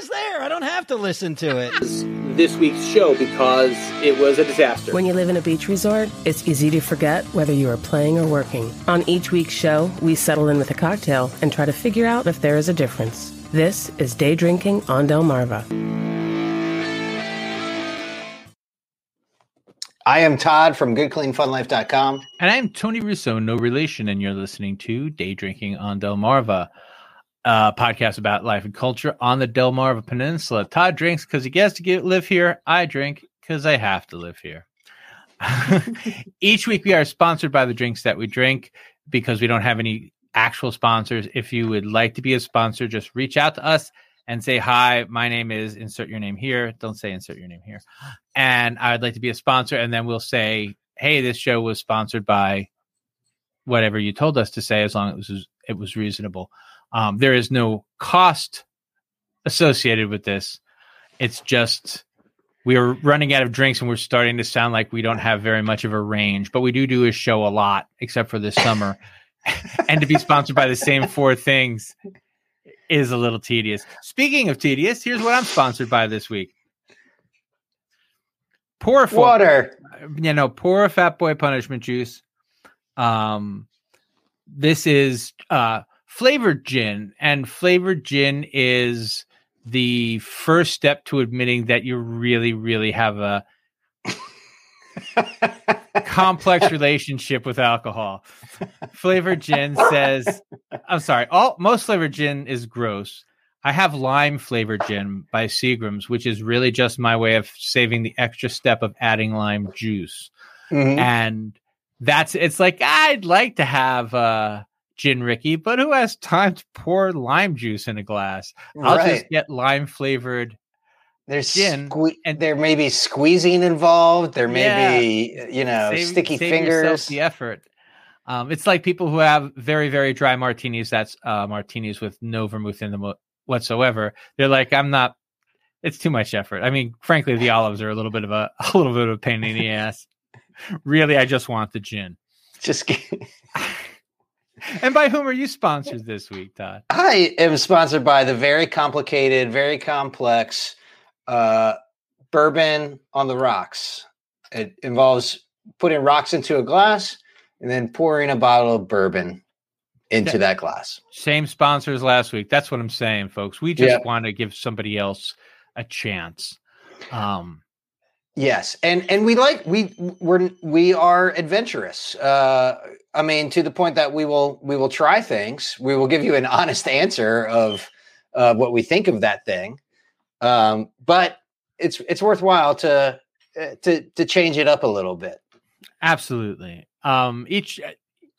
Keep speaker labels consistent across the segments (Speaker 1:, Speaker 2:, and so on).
Speaker 1: was there. I don't have to listen to it.
Speaker 2: This week's show because it was a disaster.
Speaker 3: When you live in a beach resort, it's easy to forget whether you are playing or working. On each week's show, we settle in with a cocktail and try to figure out if there is a difference. This is Day Drinking on Delmarva.
Speaker 4: I am Todd from GoodCleanFunLife.com.
Speaker 5: And I'm Tony Russo, no relation, and you're listening to Day Drinking on Delmarva, a podcast about life and culture on the Delmarva Peninsula. Todd drinks because he gets to get, live here. I drink because I have to live here. Each week we are sponsored by the drinks that we drink because we don't have any actual sponsors. If you would like to be a sponsor, just reach out to us and say, Hi, my name is insert your name here. Don't say insert your name here. And I would like to be a sponsor. And then we'll say, Hey, this show was sponsored by whatever you told us to say, as long as it was, it was reasonable. Um, there is no cost associated with this. It's just we are running out of drinks and we're starting to sound like we don't have very much of a range, but we do do a show a lot, except for this summer. and to be sponsored by the same four things is a little tedious. Speaking of tedious, here's what I'm sponsored by this week. Pour
Speaker 4: water.
Speaker 5: You know, pour fat boy punishment juice. Um, this is uh flavored gin, and flavored gin is the first step to admitting that you really, really have a complex relationship with alcohol. Flavored gin says, I'm sorry, all most flavored gin is gross. I have lime flavored gin by Seagram's, which is really just my way of saving the extra step of adding lime juice. Mm-hmm. And that's it's like I'd like to have uh gin Ricky, but who has time to pour lime juice in a glass? I'll right. just get lime flavored
Speaker 4: there's gin, sque- and there may be squeezing involved. There may yeah, be, you know, save, sticky save fingers.
Speaker 5: The effort. Um, it's like people who have very, very dry martinis. That's uh, martinis with no vermouth in them whatsoever. They're like, I'm not. It's too much effort. I mean, frankly, the olives are a little bit of a a little bit of a pain in the ass. Really, I just want the gin.
Speaker 4: Just.
Speaker 5: and by whom are you sponsored this week, Todd?
Speaker 4: I am sponsored by the very complicated, very complex uh, bourbon on the rocks. It involves putting rocks into a glass and then pouring a bottle of bourbon into that glass.
Speaker 5: Same sponsors last week. That's what I'm saying, folks. We just want to give somebody else a chance. Um,
Speaker 4: yes, and and we like we we're we are adventurous. Uh, I mean, to the point that we will we will try things. We will give you an honest answer of uh, what we think of that thing. Um, but it's it's worthwhile to uh, to to change it up a little bit.
Speaker 5: Absolutely. Um, each, uh,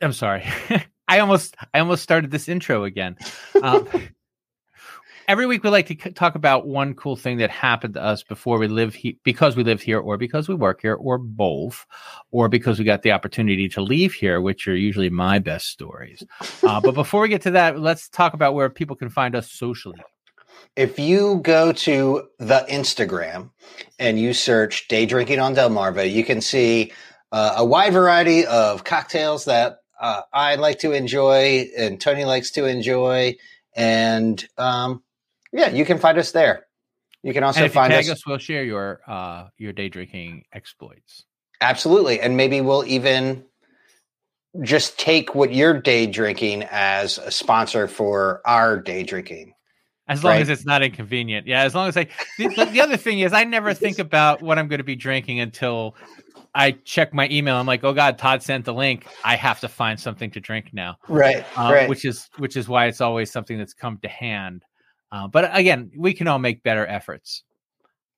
Speaker 5: I'm sorry, I almost I almost started this intro again. Um, every week we like to talk about one cool thing that happened to us before we live here because we live here or because we work here or both or because we got the opportunity to leave here which are usually my best stories uh, but before we get to that let's talk about where people can find us socially
Speaker 4: if you go to the Instagram and you search day drinking on Delmarva, you can see uh, a wide variety of cocktails that uh, I like to enjoy and Tony likes to enjoy. And um, yeah, you can find us there. You can also find
Speaker 5: us,
Speaker 4: us.
Speaker 5: We'll share your uh, your day drinking exploits.
Speaker 4: Absolutely, and maybe we'll even just take what you're day drinking as a sponsor for our day drinking.
Speaker 5: As long right. as it's not inconvenient. Yeah, as long as I. The, the other thing is, I never think about what I'm going to be drinking until I check my email. I'm like, oh god, Todd sent the link. I have to find something to drink now.
Speaker 4: Right.
Speaker 5: Um,
Speaker 4: right.
Speaker 5: Which is which is why it's always something that's come to hand. Uh, but again, we can all make better efforts.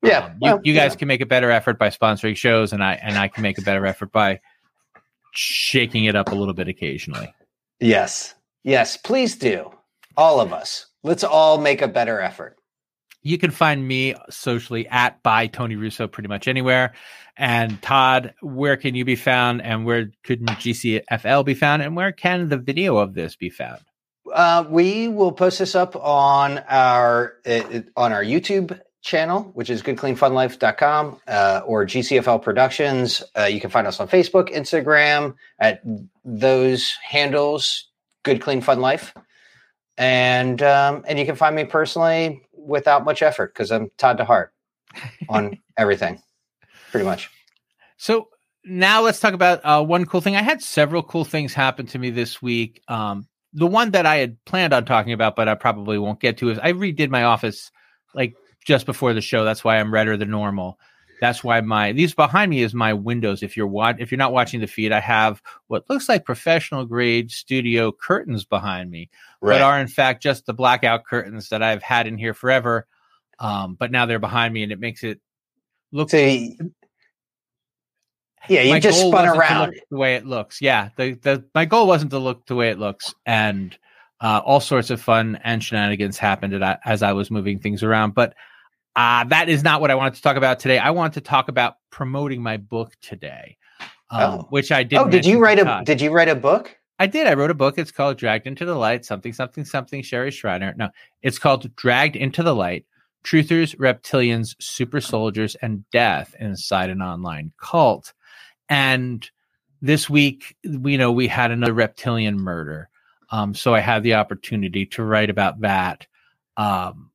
Speaker 4: Yeah.
Speaker 5: Um, well, you, you, guys yeah. can make a better effort by sponsoring shows, and I and I can make a better effort by shaking it up a little bit occasionally.
Speaker 4: Yes. Yes. Please do. All of us. Let's all make a better effort.
Speaker 5: You can find me socially at by Tony Russo pretty much anywhere. And Todd, where can you be found and where couldn't GCFL be found and where can the video of this be found?
Speaker 4: Uh, we will post this up on our uh, on our YouTube channel, which is goodcleanfunlife.com uh, or GCFL Productions. Uh, you can find us on Facebook, Instagram at those handles, Good Clean Fun Life and um, and you can find me personally without much effort because I'm Todd to heart on everything, pretty much.
Speaker 5: So now let's talk about uh, one cool thing. I had several cool things happen to me this week. Um, the one that I had planned on talking about, but I probably won't get to, is I redid my office like just before the show. That's why I'm redder than normal. That's why my these behind me is my windows. If you're wat- if you're not watching the feed, I have what looks like professional grade studio curtains behind me,
Speaker 4: Right.
Speaker 5: but are in fact just the blackout curtains that I've had in here forever. Um, but now they're behind me, and it makes it look
Speaker 4: y- yeah, you
Speaker 5: my
Speaker 4: just spun around.
Speaker 5: the way it looks. Yeah, the the my goal wasn't to look the way it looks, and uh, all sorts of fun and shenanigans happened at, as I was moving things around. But uh, that is not what I wanted to talk about today. I want to talk about promoting my book today, um,
Speaker 4: Oh.
Speaker 5: which I did.
Speaker 4: Oh, did you write a. Did you write a book?
Speaker 5: I did. I wrote a book. It's called Dragged into the Light, something, something, something, Sherry Shriner. No, it's called Dragged into the Light Truthers, Reptilians, Super Soldiers, and Death Inside an Online Cult. And this week, we know we had another reptilian murder. Um, so I had the opportunity to write about that. Um,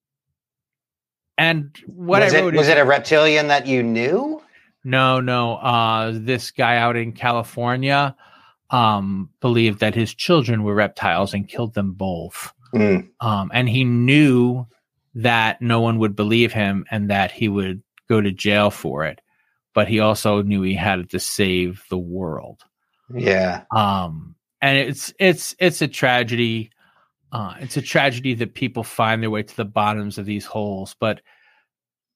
Speaker 5: and what
Speaker 4: was
Speaker 5: I
Speaker 4: it was it a reptilian that you knew?
Speaker 5: no, no. Uh, this guy out in California um, believed that his children were reptiles and killed them both.
Speaker 4: Mm,
Speaker 5: Um, and he knew that no one would believe him and that he would go to jail for it. But he also knew he had to save the world.
Speaker 4: yeah.
Speaker 5: Um, and it's it's it's a tragedy. Uh, it's a tragedy that people find their way to the bottoms of these holes. But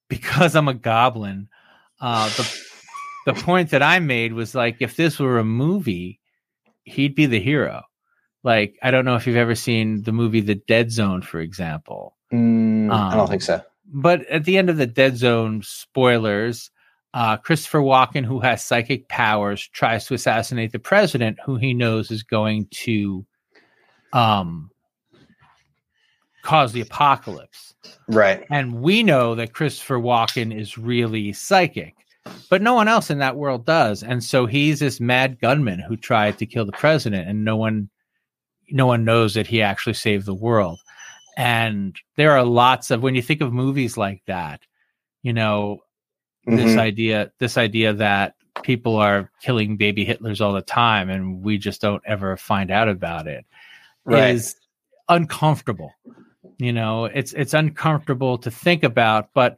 Speaker 5: because I'm a goblin, uh, the the point that I made was like, if this were a movie, he'd be the hero. Like, I don't know if you've ever seen the movie The Dead Zone, for example.
Speaker 4: Mm, I
Speaker 5: Um,
Speaker 4: don't think so.
Speaker 5: But at the end of the Dead Zone, spoilers, uh, Christopher Walken, who has psychic powers, tries to assassinate the president, who he knows is going to um, cause the apocalypse.
Speaker 4: Right.
Speaker 5: And we know that Christopher Walken is really psychic, but no one else in that world does. And so he's this mad gunman who tried to kill the president, and no one, no one knows that he actually saved the world. And there are lots of when you think of movies like that, you know, this
Speaker 4: Mhm.
Speaker 5: idea, this idea that people are killing baby Hitlers all the time, and we just don't ever find out about it
Speaker 4: Right.
Speaker 5: is uncomfortable. You know, it's it's uncomfortable to think about, but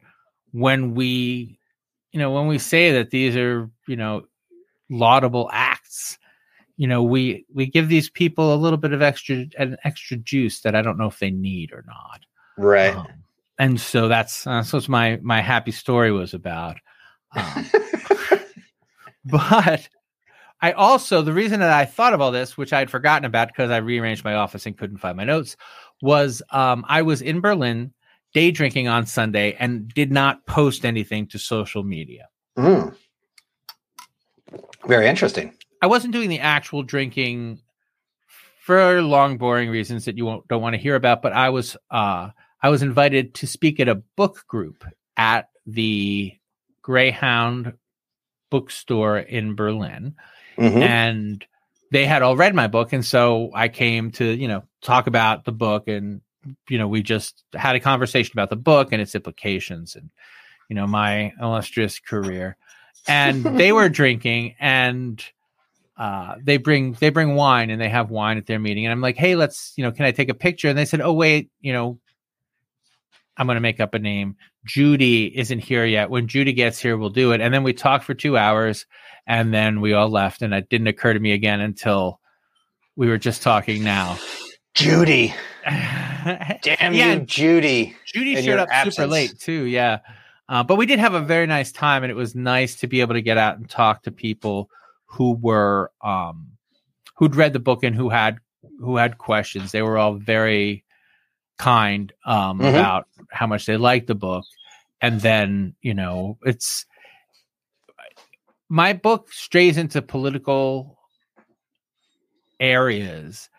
Speaker 5: when we you know, when we say that these are, you know, laudable acts, you know, we we give these people a little bit of extra an extra juice that I don't know if they need or not.
Speaker 4: Right.
Speaker 5: Um, and so that's uh, that's what my my happy story was about. Um, but I also the reason that I thought of all this, which I had forgotten about because I rearranged my office and couldn't find my notes, was um, I was in Berlin day drinking on Sunday and did not post anything to social media.
Speaker 4: Mm. Very interesting.
Speaker 5: I wasn't doing the actual drinking for long, boring reasons that you won't, don't want to hear about. But I was uh, I was invited to speak at a book group at the Greyhound bookstore in Berlin,
Speaker 4: Mhm.
Speaker 5: and they had all read my book, and so I came to you know talk about the book, and you know we just had a conversation about the book and its implications, and you know my illustrious career, and they were drinking and uh, they bring they bring wine and they have wine at their meeting. And i'm like hey let's you know can i take a picture? And they said oh wait you know i'm going to make up a name judy isn't here yet when judy gets here we'll do it and then we talked for two hours and then we all left and it didn't occur to me again until we were just talking now
Speaker 4: Judy.
Speaker 5: damn Yeah.
Speaker 4: you, Judy.
Speaker 5: Judy showed up super late too. Yeah, uh, but we did have a very nice time, and it was nice to be able to get out and talk to people who were um, who'd read the book and who had who had questions. They were all very kind um,
Speaker 4: Mhm.
Speaker 5: about how much they like the book, and then you know it's my book strays into political areas.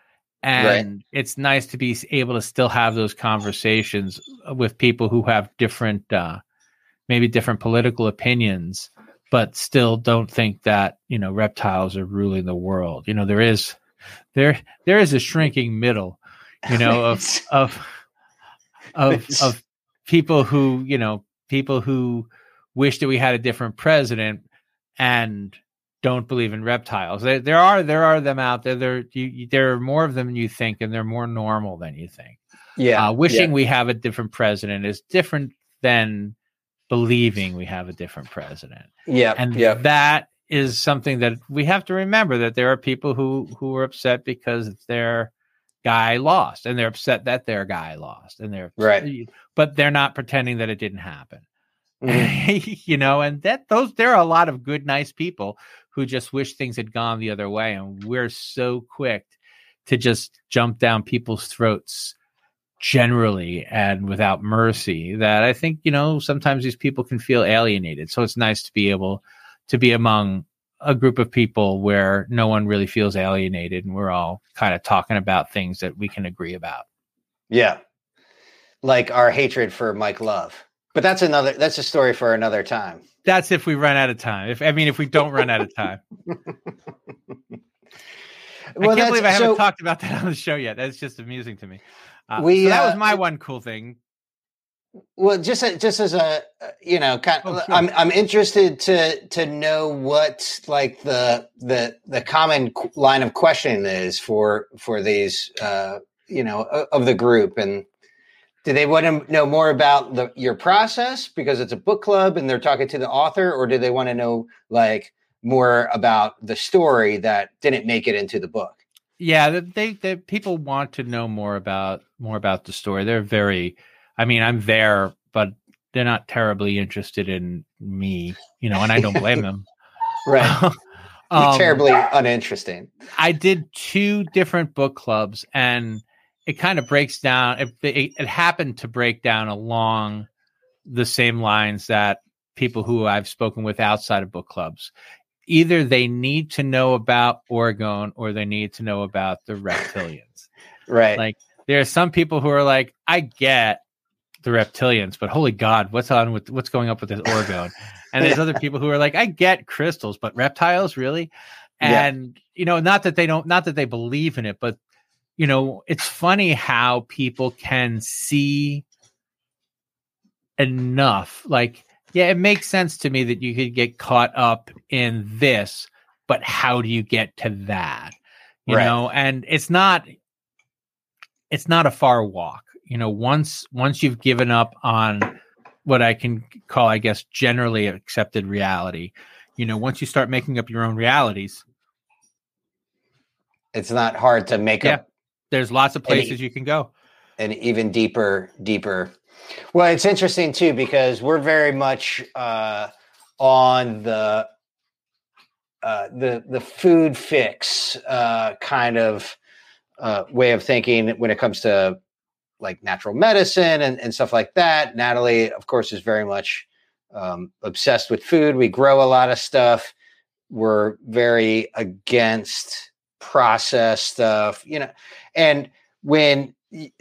Speaker 5: And it's nice to be able to still have those conversations with people who have different uh maybe different political opinions but still don't think that you know reptiles are ruling the world. You know there is there there is a shrinking middle you know of of of of people who you know people who wish that we had a different president and don't believe in reptiles. There, there are there are them out there. There you, there are more of them than you think, and they're more normal than you think.
Speaker 4: Yeah,
Speaker 5: Uh, wishing
Speaker 4: yeah.
Speaker 5: we have a different president is different than believing we have a different president,
Speaker 4: yeah,
Speaker 5: and
Speaker 4: yeah,
Speaker 5: that is something that we have to remember that there are people who who are upset because their guy lost, and they're upset that their guy lost, and they're
Speaker 4: Right.
Speaker 5: but they're not pretending that it didn't happen.
Speaker 4: Mhm.
Speaker 5: you know, and that those there are a lot of good, nice people who just wish things had gone the other way, and we're so quick to just jump down people's throats generally and without mercy that I think you know sometimes these people can feel alienated. So it's nice to be able to be among a group of people where no one really feels alienated, and we're all kind of talking about things that we can agree about.
Speaker 4: yeah. Like our hatred for Mike Love, but that's another. That's a story for another time.
Speaker 5: That's if we run out of time. If I mean, if we don't run out of time. I can't believe I haven't
Speaker 4: so-
Speaker 5: talked about that on the show yet. That's just amusing to me. Uh,
Speaker 4: We,
Speaker 5: so that
Speaker 4: uh,
Speaker 5: was my one cool thing.
Speaker 4: Well, just a- just as a uh, you know, kind
Speaker 5: Oh,
Speaker 4: of,
Speaker 5: sure.
Speaker 4: I'm I'm interested to to know what like the the the common line of questioning is for for these uh, you know of the group, and do they want to know more about the your process because it's a book club and they're talking to the author, or do they want to know like more about the story that didn't make it into the book?
Speaker 5: Yeah, they, they people want to know more about more about the story. They're very, I mean, I'm there, but they're not terribly interested in me, you know, and I don't blame them.
Speaker 4: Right,
Speaker 5: Um,
Speaker 4: terribly uninteresting.
Speaker 5: I did two different book clubs, and it kind of breaks down. It, it, it happened to break down along the same lines that people who I've spoken with outside of book clubs. Either they need to know about orgone, or they need to know about the reptilians.
Speaker 4: Right,
Speaker 5: like there are some people who are like, I get the reptilians, but holy God, what's on with what's going up with this orgone? And there's other people who are like, I get crystals, but reptiles, really?
Speaker 4: Yeah.
Speaker 5: And you know, not that they don't, not that they believe in it, but you know, it's funny how people can see enough. Like, yeah, it makes sense to me that you could get caught up in this, but how do you get to that? You
Speaker 4: Right.
Speaker 5: know, and it's not it's not a far walk. You know, once once you've given up on what I can call, I guess, generally accepted reality, you know, once you start making up your own realities,
Speaker 4: it's not hard to make
Speaker 5: Yeah.
Speaker 4: up
Speaker 5: there's lots of
Speaker 4: Any-
Speaker 5: places you can go.
Speaker 4: and even deeper deeper well it's interesting too because we're very much uh on the uh the the food fix uh kind of uh way of thinking when it comes to like natural medicine and, and stuff like that. Natalie of course is very much um obsessed with food. We grow a lot of stuff. We're very against processed stuff you know and when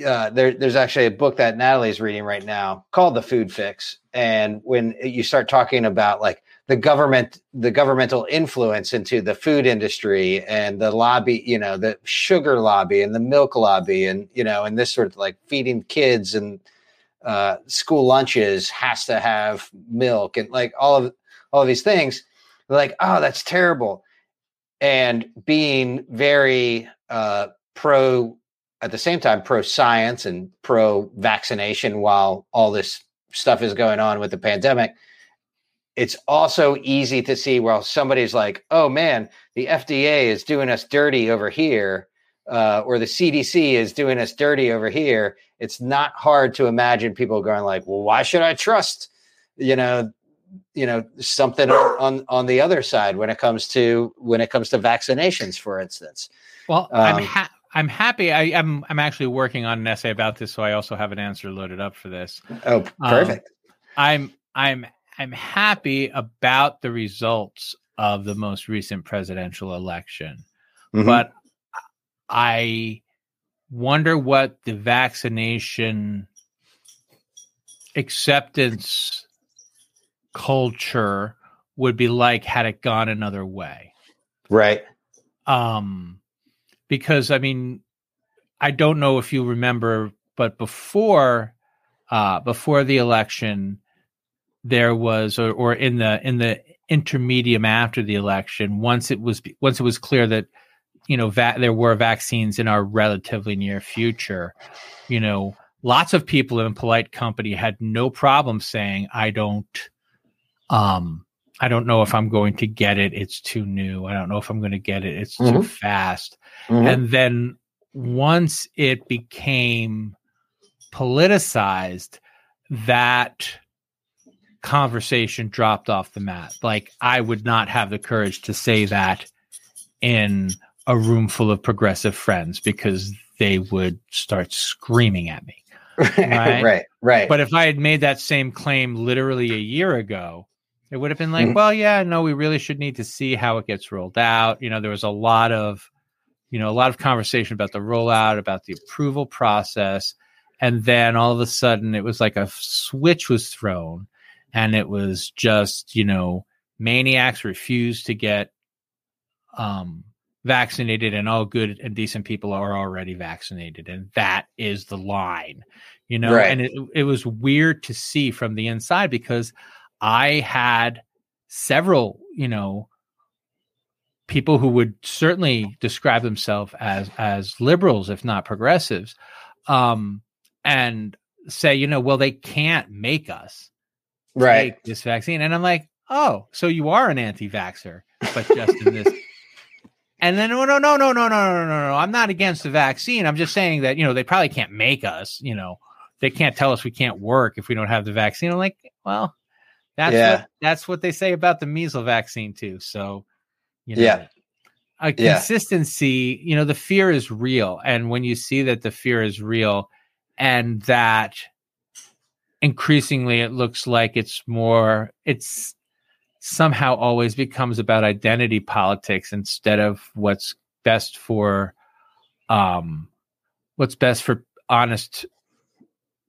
Speaker 4: uh, there, there's actually a book that Natalie's reading right now called The Food Fix, and when you start talking about like the government, the governmental influence into the food industry and the lobby, you know, the sugar lobby and the milk lobby, and you know, and this sort of like feeding kids and uh, school lunches has to have milk and like all of all of these things. Like, oh, that's terrible, and being very uh, pro at the same time pro science and pro vaccination while all this stuff is going on with the pandemic it's also easy to see while somebody's like oh man the fda is doing us dirty over here uh, or the cdc is doing us dirty over here it's not hard to imagine people going like well why should i trust you know you know something on on the other side when it comes to when it comes to vaccinations for instance
Speaker 5: Well, I'm
Speaker 4: Um,
Speaker 5: ha- I'm happy. I, I'm I'm actually working on an essay about this, so I also have an answer loaded up for this.
Speaker 4: oh perfect
Speaker 5: I'm I'm I'm happy about the results of the most recent presidential election,
Speaker 4: Mhm.
Speaker 5: but I wonder what the vaccination acceptance culture would be like had it gone another way.
Speaker 4: right
Speaker 5: um because i mean i don't know if you remember but before uh, before the election, there was, or, or in the in the intermedium after the election, once it was once it was clear that you know va- there were vaccines in our relatively near future, you know, lots of people in polite company had no problem saying, "I don't." Um, I don't know if I'm going to get it. It's too new. I don't know if I'm going to get it. It's
Speaker 4: Mhm.
Speaker 5: too fast.
Speaker 4: Mhm.
Speaker 5: And then once it became politicized, that conversation dropped off the mat. Like I would not have the courage to say that in a room full of progressive friends because they would start screaming at me. Right.
Speaker 4: right, right.
Speaker 5: But if I had made that same claim literally a year ago, it would have been like,
Speaker 4: Mhm.
Speaker 5: well, yeah, no, we really should need to see how it gets rolled out. You know, there was a lot of, you know, a lot of conversation about the rollout, about the approval process. And then all of a sudden it was like a switch was thrown and it was just, you know, maniacs refused to get um vaccinated and all good and decent people are already vaccinated and that is the line you know
Speaker 4: Right.
Speaker 5: and it, it was weird to see from the inside because i had several you know people who would certainly describe themselves as as liberals if not progressives um and say you know well they can't make us
Speaker 4: right.
Speaker 5: take this vaccine. And I'm like, oh, so you are an anti-vaxxer, but just in this. And then, oh, no, no, no, no, no, no, no, no. I'm not against the vaccine. I'm just saying that, you know, they probably can't make us, you know, they can't tell us we can't work if we don't have the vaccine. I'm like, well, that's
Speaker 4: Yeah.
Speaker 5: what that's what they say about the measles vaccine too. So, you know,
Speaker 4: Yeah.
Speaker 5: a
Speaker 4: Yeah.
Speaker 5: consistency, you know, the fear is real. And when you see that the fear is real and that increasingly it looks like it's more it's somehow always becomes about identity politics instead of what's best for um what's best for honest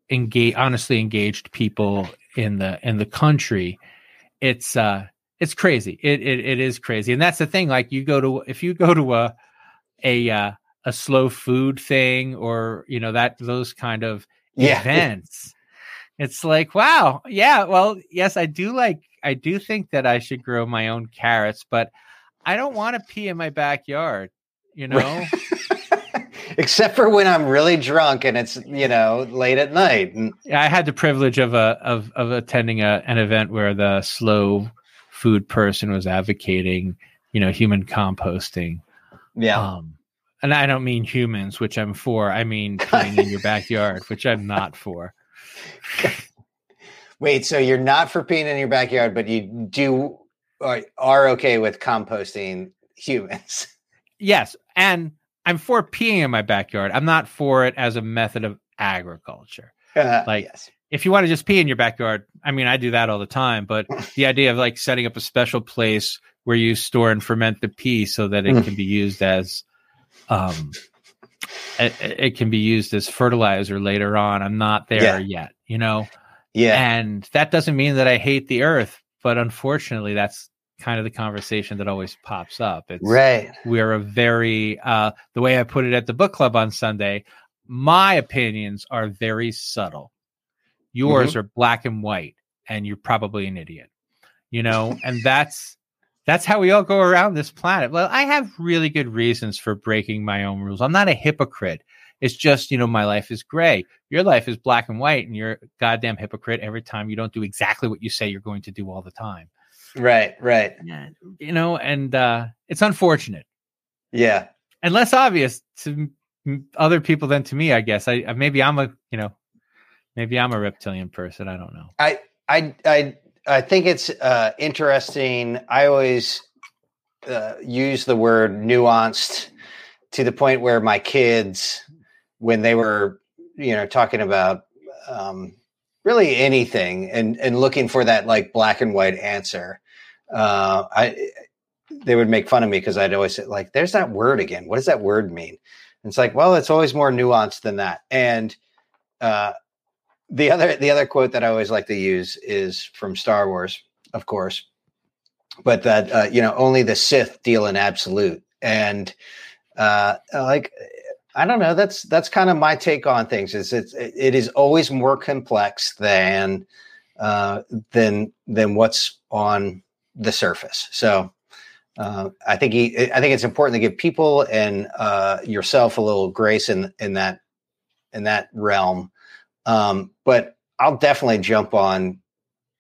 Speaker 5: engage honestly engaged people in the in the country. It's uh it's crazy. It, it it is crazy. And that's the thing like you go to if you go to a a uh, a slow food thing or you know that those kind of
Speaker 4: Yeah.
Speaker 5: events it's like wow yeah well yes i do like i do think that i should grow my own carrots but i don't want to pee in my backyard you know?
Speaker 4: Except for when I'm really drunk and it's you know late at night.
Speaker 5: I had the privilege of a of of attending a, an event where the slow food person was advocating you know human composting
Speaker 4: yeah,
Speaker 5: um and i don't mean humans which i'm for i mean peeing in your backyard which i'm not for
Speaker 4: wait. So you're not for peeing in your backyard, but you do are, are okay with composting humans.
Speaker 5: Yes, and I'm for peeing in my backyard. I'm not for it as a method of agriculture. Like-
Speaker 4: yes,
Speaker 5: If you want to just pee in your backyard, I mean, I do that all the time. But the idea of like setting up a special place where you store and ferment the pee so that it
Speaker 4: Mm.
Speaker 5: can be used as, um, it, it can be used as fertilizer later on. I'm not there
Speaker 4: Yeah.
Speaker 5: yet, you know.
Speaker 4: yeah,
Speaker 5: And that doesn't mean that I hate the earth, but unfortunately, that's kind of the conversation that always pops up. It's
Speaker 4: right.
Speaker 5: we're a very uh the way i put it at the book club on sunday my opinions are very subtle yours are black and white and you're probably an idiot you know and that's that's how we all go around this planet. Well i have really good reasons for breaking my own rules. I'm not a hypocrite. It's just you know my life is gray. Your life is black and white and you're a goddamn hypocrite every time you don't do exactly what you say you're going to do all the time.
Speaker 4: Right, right.
Speaker 5: yeah, you know and uh it's unfortunate.
Speaker 4: Yeah.
Speaker 5: and less obvious to other people than to me i guess. I I- maybe i'm a you know maybe i'm a reptilian person. I don't know.
Speaker 4: I I I I think it's uh, interesting. I always uh, use the word nuanced to the point where my kids, when they were, you know, talking about um, really anything and and looking for that like black and white answer, uh, I they would make fun of me because I'd always say like, "There's that word again. What does that word mean?" And it's like, well, it's always more nuanced than that, and uh, the other the other quote that I always like to use is from Star Wars, of course, but that uh, you know only the Sith deal in absolute, and uh, like I don't know. That's that's kind of my take on things. Is it's it is always more complex than uh, than than what's on the surface. So uh, I think he, I think it's important to give people and uh, yourself a little grace in in that in that realm. Um, but I'll definitely jump on,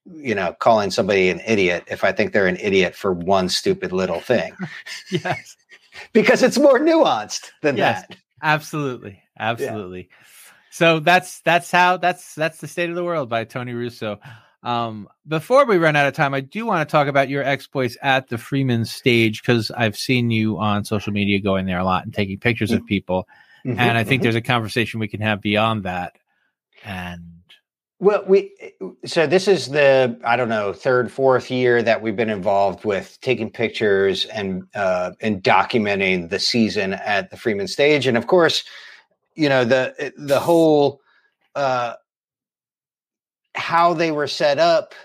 Speaker 4: you know, calling somebody an idiot if I think they're an idiot for one stupid little thing.
Speaker 5: yes,
Speaker 4: because it's more nuanced than
Speaker 5: Yes.
Speaker 4: that.
Speaker 5: absolutely, absolutely. So that's that's how that's that's the state of the world by Tony Russo. Um, before we run out of time, I do want to talk about your exploits at the Freeman stage because I've seen you on social media going there a lot and taking pictures of people,
Speaker 4: Mhm,
Speaker 5: and I think
Speaker 4: mhm.
Speaker 5: there's a conversation we can have beyond that. And
Speaker 4: Well, we so this is the I don't know third fourth year that we've been involved with taking pictures and uh, and documenting the season at the Freeman Stage, and of course, you know the the whole uh, how they were set up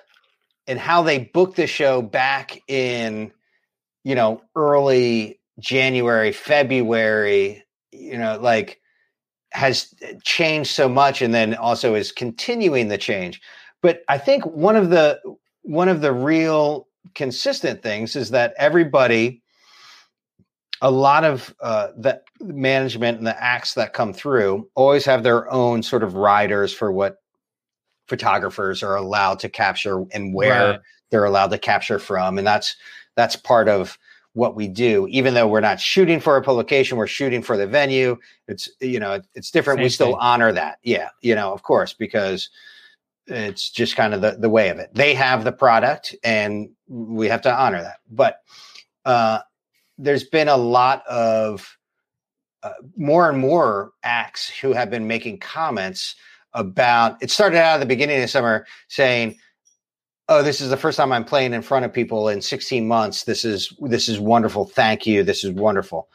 Speaker 4: and how they booked the show back in you know early January February, you know like has changed so much and then also is continuing the change but i think one of the one of the real consistent things is that everybody a lot of uh, the management and the acts that come through always have their own sort of riders for what photographers are allowed to capture and where
Speaker 5: Right.
Speaker 4: they're allowed to capture from and that's that's part of what we do. Even though we're not shooting for a publication we're shooting for the venue. It's you know it's different. We still
Speaker 5: thing.
Speaker 4: honor that. Yeah you know of course because it's just kind of the, the way of it. They have the product and we have to honor that. But uh there's been a lot of uh, more and more acts who have been making comments about it started out at the beginning of summer saying oh this is the first time i'm playing in front of people in 16 months. This is this is wonderful. Thank you. This is wonderful.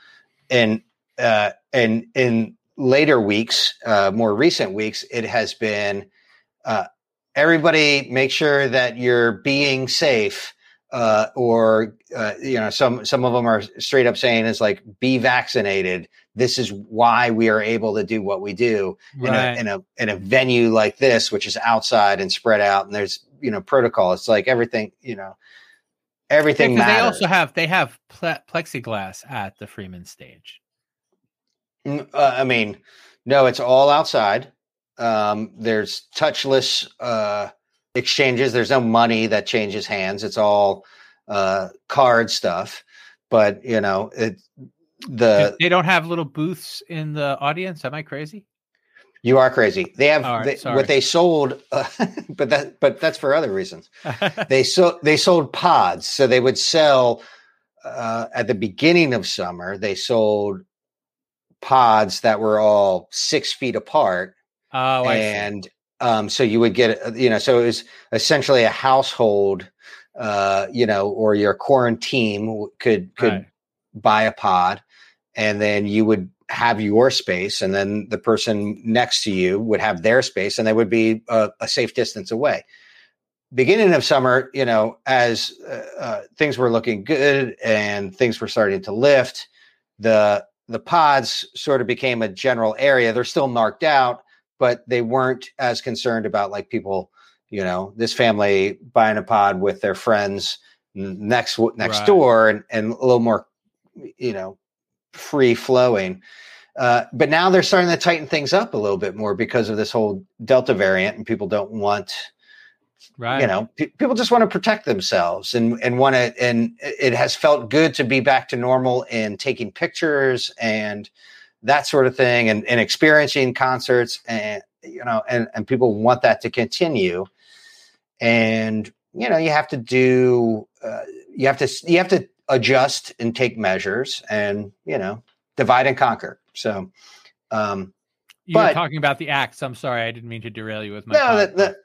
Speaker 4: And uh and in later weeks uh more recent weeks it has been uh everybody make sure that you're being safe uh or uh, you know some some of them are straight up saying is like be vaccinated. This is why we are able to do what we do in, a, in a in a venue like this, which is outside and spread out, and there's you know protocol. It's like everything you know, everything
Speaker 5: because they also have they have ple- plexiglass at the Freeman stage.
Speaker 4: Mm, uh, I mean, no, it's all outside. Um, there's touchless uh, exchanges. There's no money that changes hands. It's all uh, card stuff. But you know, it the
Speaker 5: they don't have little booths in the audience. Am I crazy?
Speaker 4: You are crazy. They have
Speaker 5: right,
Speaker 4: they, what they sold, uh, but that but that's for other reasons. they sold they sold pods so they would sell uh, at the beginning of summer they sold pods that were all six feet apart
Speaker 5: oh,
Speaker 4: and um, so you would get uh, you know so it was essentially a household uh, you know or your quarantine could could
Speaker 5: Right.
Speaker 4: buy a pod and then you would have your space and then the person next to you would have their space and they would be a, a safe distance away beginning of summer you know as uh, uh, things were looking good and things were starting to lift the the pods sort of became a general area they're still marked out but they weren't as concerned about like people you know this family buying a pod with their friends next next
Speaker 5: Right.
Speaker 4: door and, and a little more you know free flowing uh, but now they're starting to tighten things up a little bit more because of this whole delta variant and people don't want
Speaker 5: right.
Speaker 4: you know pe- people just want to protect themselves and and want to and it has felt good to be back to normal and taking pictures and that sort of thing and, and experiencing concerts and you know and and people want that to continue and you know you have to do uh, you have to you have to adjust and take measures and you know divide and conquer so um
Speaker 5: you were talking about the acts. I'm sorry, I didn't mean to derail you with my.
Speaker 4: no, that,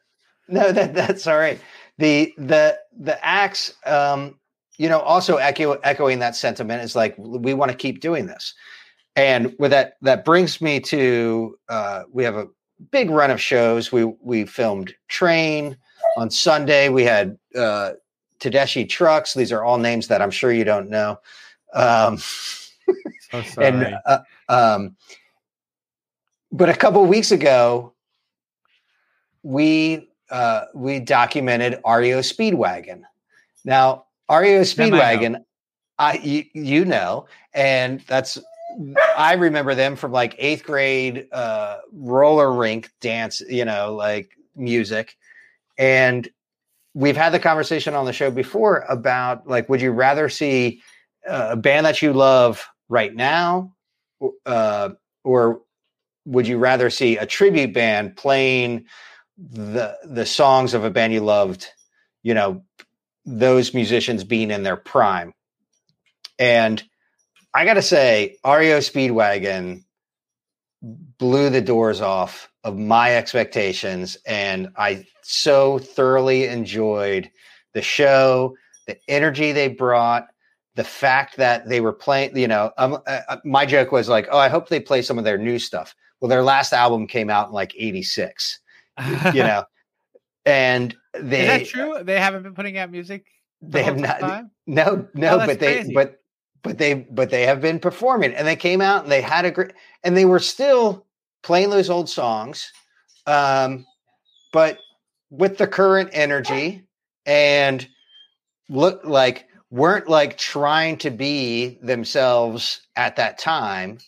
Speaker 4: no, that that's all right. The the the acts, um, you know, also echo, echoing that sentiment is like we want to keep doing this, and with that, that brings me to uh, we have a big run of shows. We we filmed Train on Sunday. We had uh, Tedeschi Trucks. These are all names that I'm sure you don't know. Um,
Speaker 5: so
Speaker 4: and uh, um, but a couple weeks ago, we uh, we documented REO Speedwagon. Now, REO Speedwagon, I you, you know, and that's I remember them from like eighth grade uh, roller rink dance, you know, like music, and we've had the conversation on the show before about like, would you rather see a band that you love right now, uh, or would you rather see a tribute band playing the the songs of a band you loved you know those musicians being in their prime? And i gotta say reo speedwagon blew the doors off of my expectations and i so thoroughly enjoyed the show the energy they brought the fact that they were playing you know um, uh, my joke was like oh i hope they play some of their new stuff well, their last album came out in like '86, you know, and they
Speaker 5: is that true? They haven't been putting out music. The
Speaker 4: they have not. Time? No, no, oh, but they, crazy. but but they, but they have been performing, and they came out and they had a great, and they were still playing those old songs, um, but with the current energy and look like weren't like trying to be themselves at that time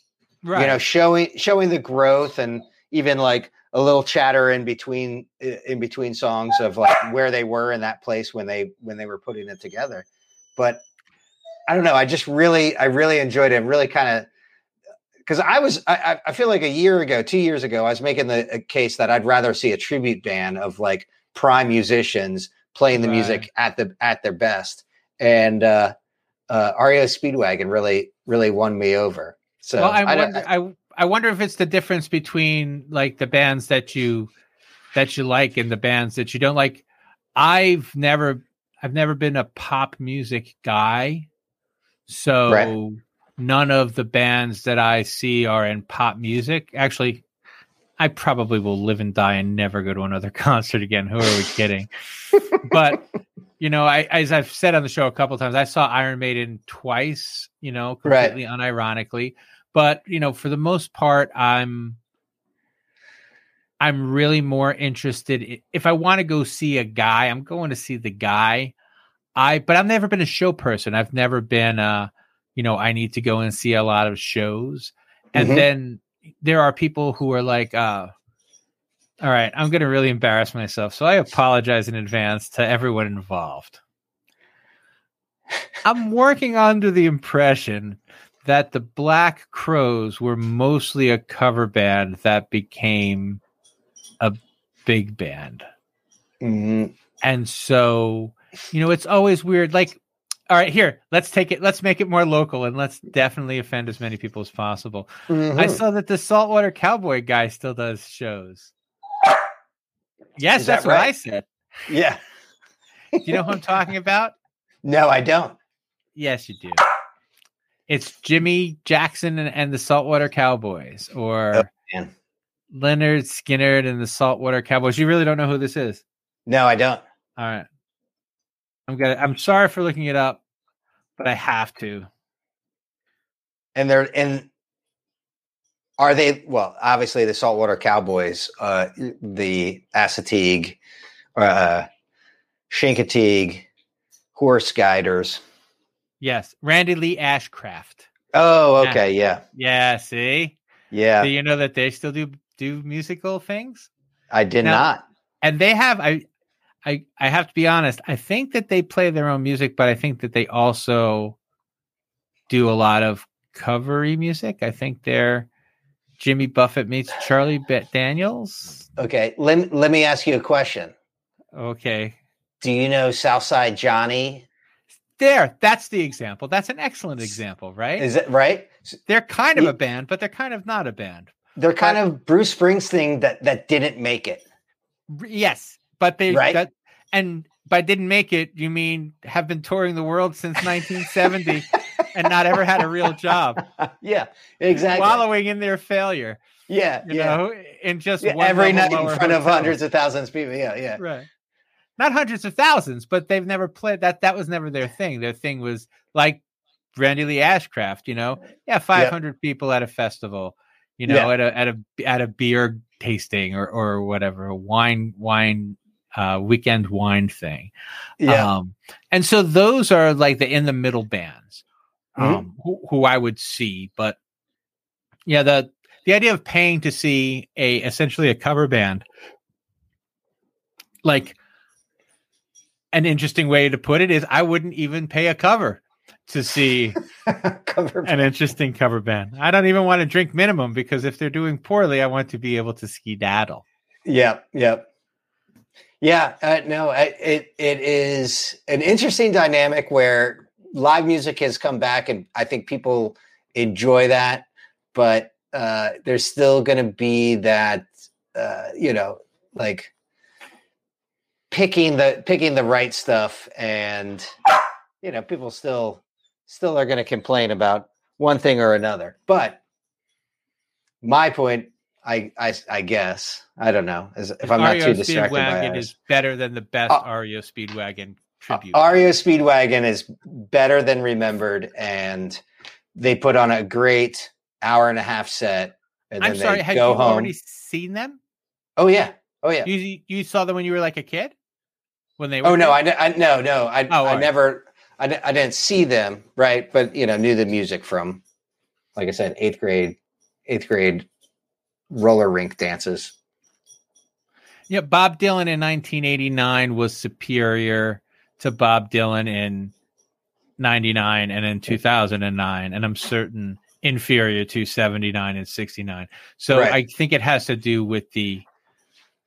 Speaker 4: right. you know showing showing the growth and even like a little chatter in between in between songs of like where they were in that place when they when they were putting it together but i don't know i just really i really enjoyed it really kind of because i was I, I feel like a year ago two years ago i was making the case that i'd rather see a tribute band of like prime musicians playing the right. music at the at their best and uh uh REO Speedwagon really really won me over. So
Speaker 5: well, I, I wonder, I, I wonder if it's the difference between like the bands that you that you like and the bands that you don't like. I've never I've never been a pop music guy. So right. none of the bands that I see are in pop music. Actually, I probably will live and die and never go to another concert again. Who are we kidding? but you know, I as I've said on the show a couple times, I saw Iron Maiden twice. You know, completely right. unironically but you know for the most part i'm i'm really more interested if i want to go see a guy i'm going to see the guy i but i've never been a show person i've never been uh you know i need to go and see a lot of shows and mm-hmm. then there are people who are like uh all right i'm going to really embarrass myself so i apologize in advance to everyone involved i'm working under the impression that the Black Crowes were mostly a cover band that became a big band.
Speaker 4: Mm-hmm.
Speaker 5: And so, you know, it's always weird. Like, all right, here, let's take it, let's make it more local and let's definitely offend as many people as possible. Mm-hmm. I saw that the Saltwater Cowboy guy still does shows. Yes, Is that's that right? what I said.
Speaker 4: Yeah.
Speaker 5: do you know who I'm talking about?
Speaker 4: No, I don't.
Speaker 5: Yes, you do. It's Jimmy Jackson and, and the Saltwater Cowboys, or oh, Lynyrd Skynyrd and the Saltwater Cowboys. You really don't know who this is?
Speaker 4: No, I don't.
Speaker 5: All right. I'm gonna. I'm sorry for looking it up, but I have to.
Speaker 4: And they're and are they well? Obviously, the Saltwater Cowboys, uh, the Assateague, uh, Chincoteague, Horse Guiders.
Speaker 5: Yes, Randy Lee Ashcraft.
Speaker 4: Oh, okay, yeah,
Speaker 5: yeah. See,
Speaker 4: yeah.
Speaker 5: Do you know that they still do do musical things?
Speaker 4: I did now, not.
Speaker 5: And they have. I, I, I have to be honest. I think that they play their own music, but I think that they also do a lot of covery music. I think they're Jimmy Buffett meets Charlie Bet Daniels.
Speaker 4: Okay, let let me ask you a question.
Speaker 5: Okay.
Speaker 4: Do you know Southside Johnny
Speaker 5: there, that's the example. That's an excellent example, right?
Speaker 4: Is it right?
Speaker 5: They're kind of a band, but they're kind of not a band.
Speaker 4: They're kind but, of Bruce Springsteen that that didn't make it.
Speaker 5: Yes, but they
Speaker 4: right.
Speaker 5: That, and by didn't make it, you mean have been touring the world since 1970 and not ever had a real job.
Speaker 4: Yeah, exactly.
Speaker 5: Wallowing in their failure.
Speaker 4: Yeah,
Speaker 5: you
Speaker 4: yeah.
Speaker 5: know, in just
Speaker 4: yeah, every night in front of hundreds of thousands of people. Yeah, yeah.
Speaker 5: Right not hundreds of thousands, but they've never played that. That was never their thing. Their thing was like Randy Lee Ashcraft, you know, yeah, 500 yep. people at a festival, you know, at a at a at a beer tasting or or whatever, a wine wine uh weekend wine thing. Um, and so those are like the in the middle bands
Speaker 4: Mhm.
Speaker 5: um, who, who I would see. But yeah, the the idea of paying to see a essentially a cover band, like an interesting way to put it is, I wouldn't even pay a cover to see
Speaker 4: Cover
Speaker 5: an interesting cover band. I don't even want to drink minimum because if they're doing poorly, I want to be able to skedaddle.
Speaker 4: Yep, yep. Yeah, uh, no, it it is an interesting dynamic where live music has come back, and I think people enjoy that. But uh, there's still going to be that, uh, you know, like picking the picking the right stuff, and you know, people still still are going to complain about one thing or another. But my point I, I I guess I don't know as if I'm not
Speaker 5: REO
Speaker 4: too distracted by
Speaker 5: Speedwagon
Speaker 4: ours.
Speaker 5: is better than the best
Speaker 4: Uh,
Speaker 5: REO Speedwagon
Speaker 4: Uh,
Speaker 5: tribute.
Speaker 4: REO Speedwagon is better than remembered, and they put on a great hour and a half set. And then
Speaker 5: I'm sorry, had you
Speaker 4: home.
Speaker 5: already seen them?
Speaker 4: Oh yeah, oh yeah.
Speaker 5: You you saw them when you were like a kid? When they were
Speaker 4: Oh no,
Speaker 5: there?
Speaker 4: I, I no no I
Speaker 5: Oh,
Speaker 4: I
Speaker 5: right.
Speaker 4: never I, I didn't see them right, but you know knew the music from, like I said, eighth grade, eighth grade roller rink dances.
Speaker 5: Yeah, Bob Dylan in 1989 was superior to Bob Dylan in 99 and in 2009, and I'm certain inferior to 79 and 69. So
Speaker 4: Right.
Speaker 5: I think it has to do with the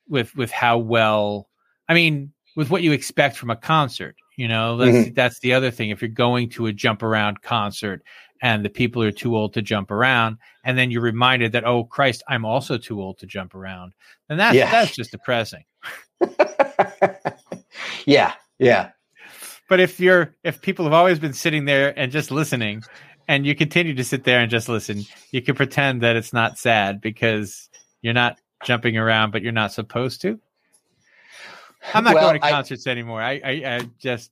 Speaker 5: with with how well I mean with what you expect from a concert. You know, that's mm-hmm. that's the other thing. If you're going to a jump around concert and the people are too old to jump around, and then you're reminded that oh Christ, I'm also too old to jump around, and that's
Speaker 4: Yeah.
Speaker 5: that's just depressing.
Speaker 4: yeah, yeah,
Speaker 5: But if you're if people have always been sitting there and just listening, and you continue to sit there and just listen, you can pretend that it's not sad because you're not jumping around, but you're not supposed to. I'm not
Speaker 4: Well,
Speaker 5: going to
Speaker 4: I-
Speaker 5: concerts anymore. I, I, I just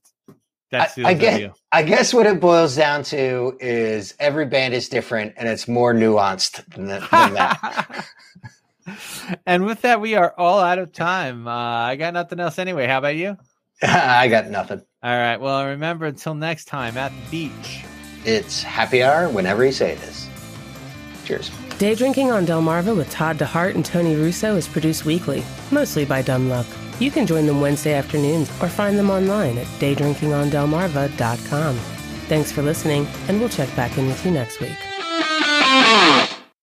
Speaker 5: that's
Speaker 4: I,
Speaker 5: the
Speaker 4: I
Speaker 5: other
Speaker 4: get. I guess what it boils down to is every band is different, and it's more nuanced than, that- than that.
Speaker 5: and with that, we are all out of time. Uh, I got nothing else anyway. How about you?
Speaker 4: I got nothing.
Speaker 5: All right. Well, remember until next time at the beach.
Speaker 4: It's happy hour whenever you say it is. Cheers.
Speaker 3: Day Drinking on Delmarva with Todd DeHart and Tony Russo is produced weekly, mostly by dumb luck. You can join them Wednesday afternoons or find them online at daydrinkingondelmarva.com. Thanks for listening, and we'll check back in with you next week.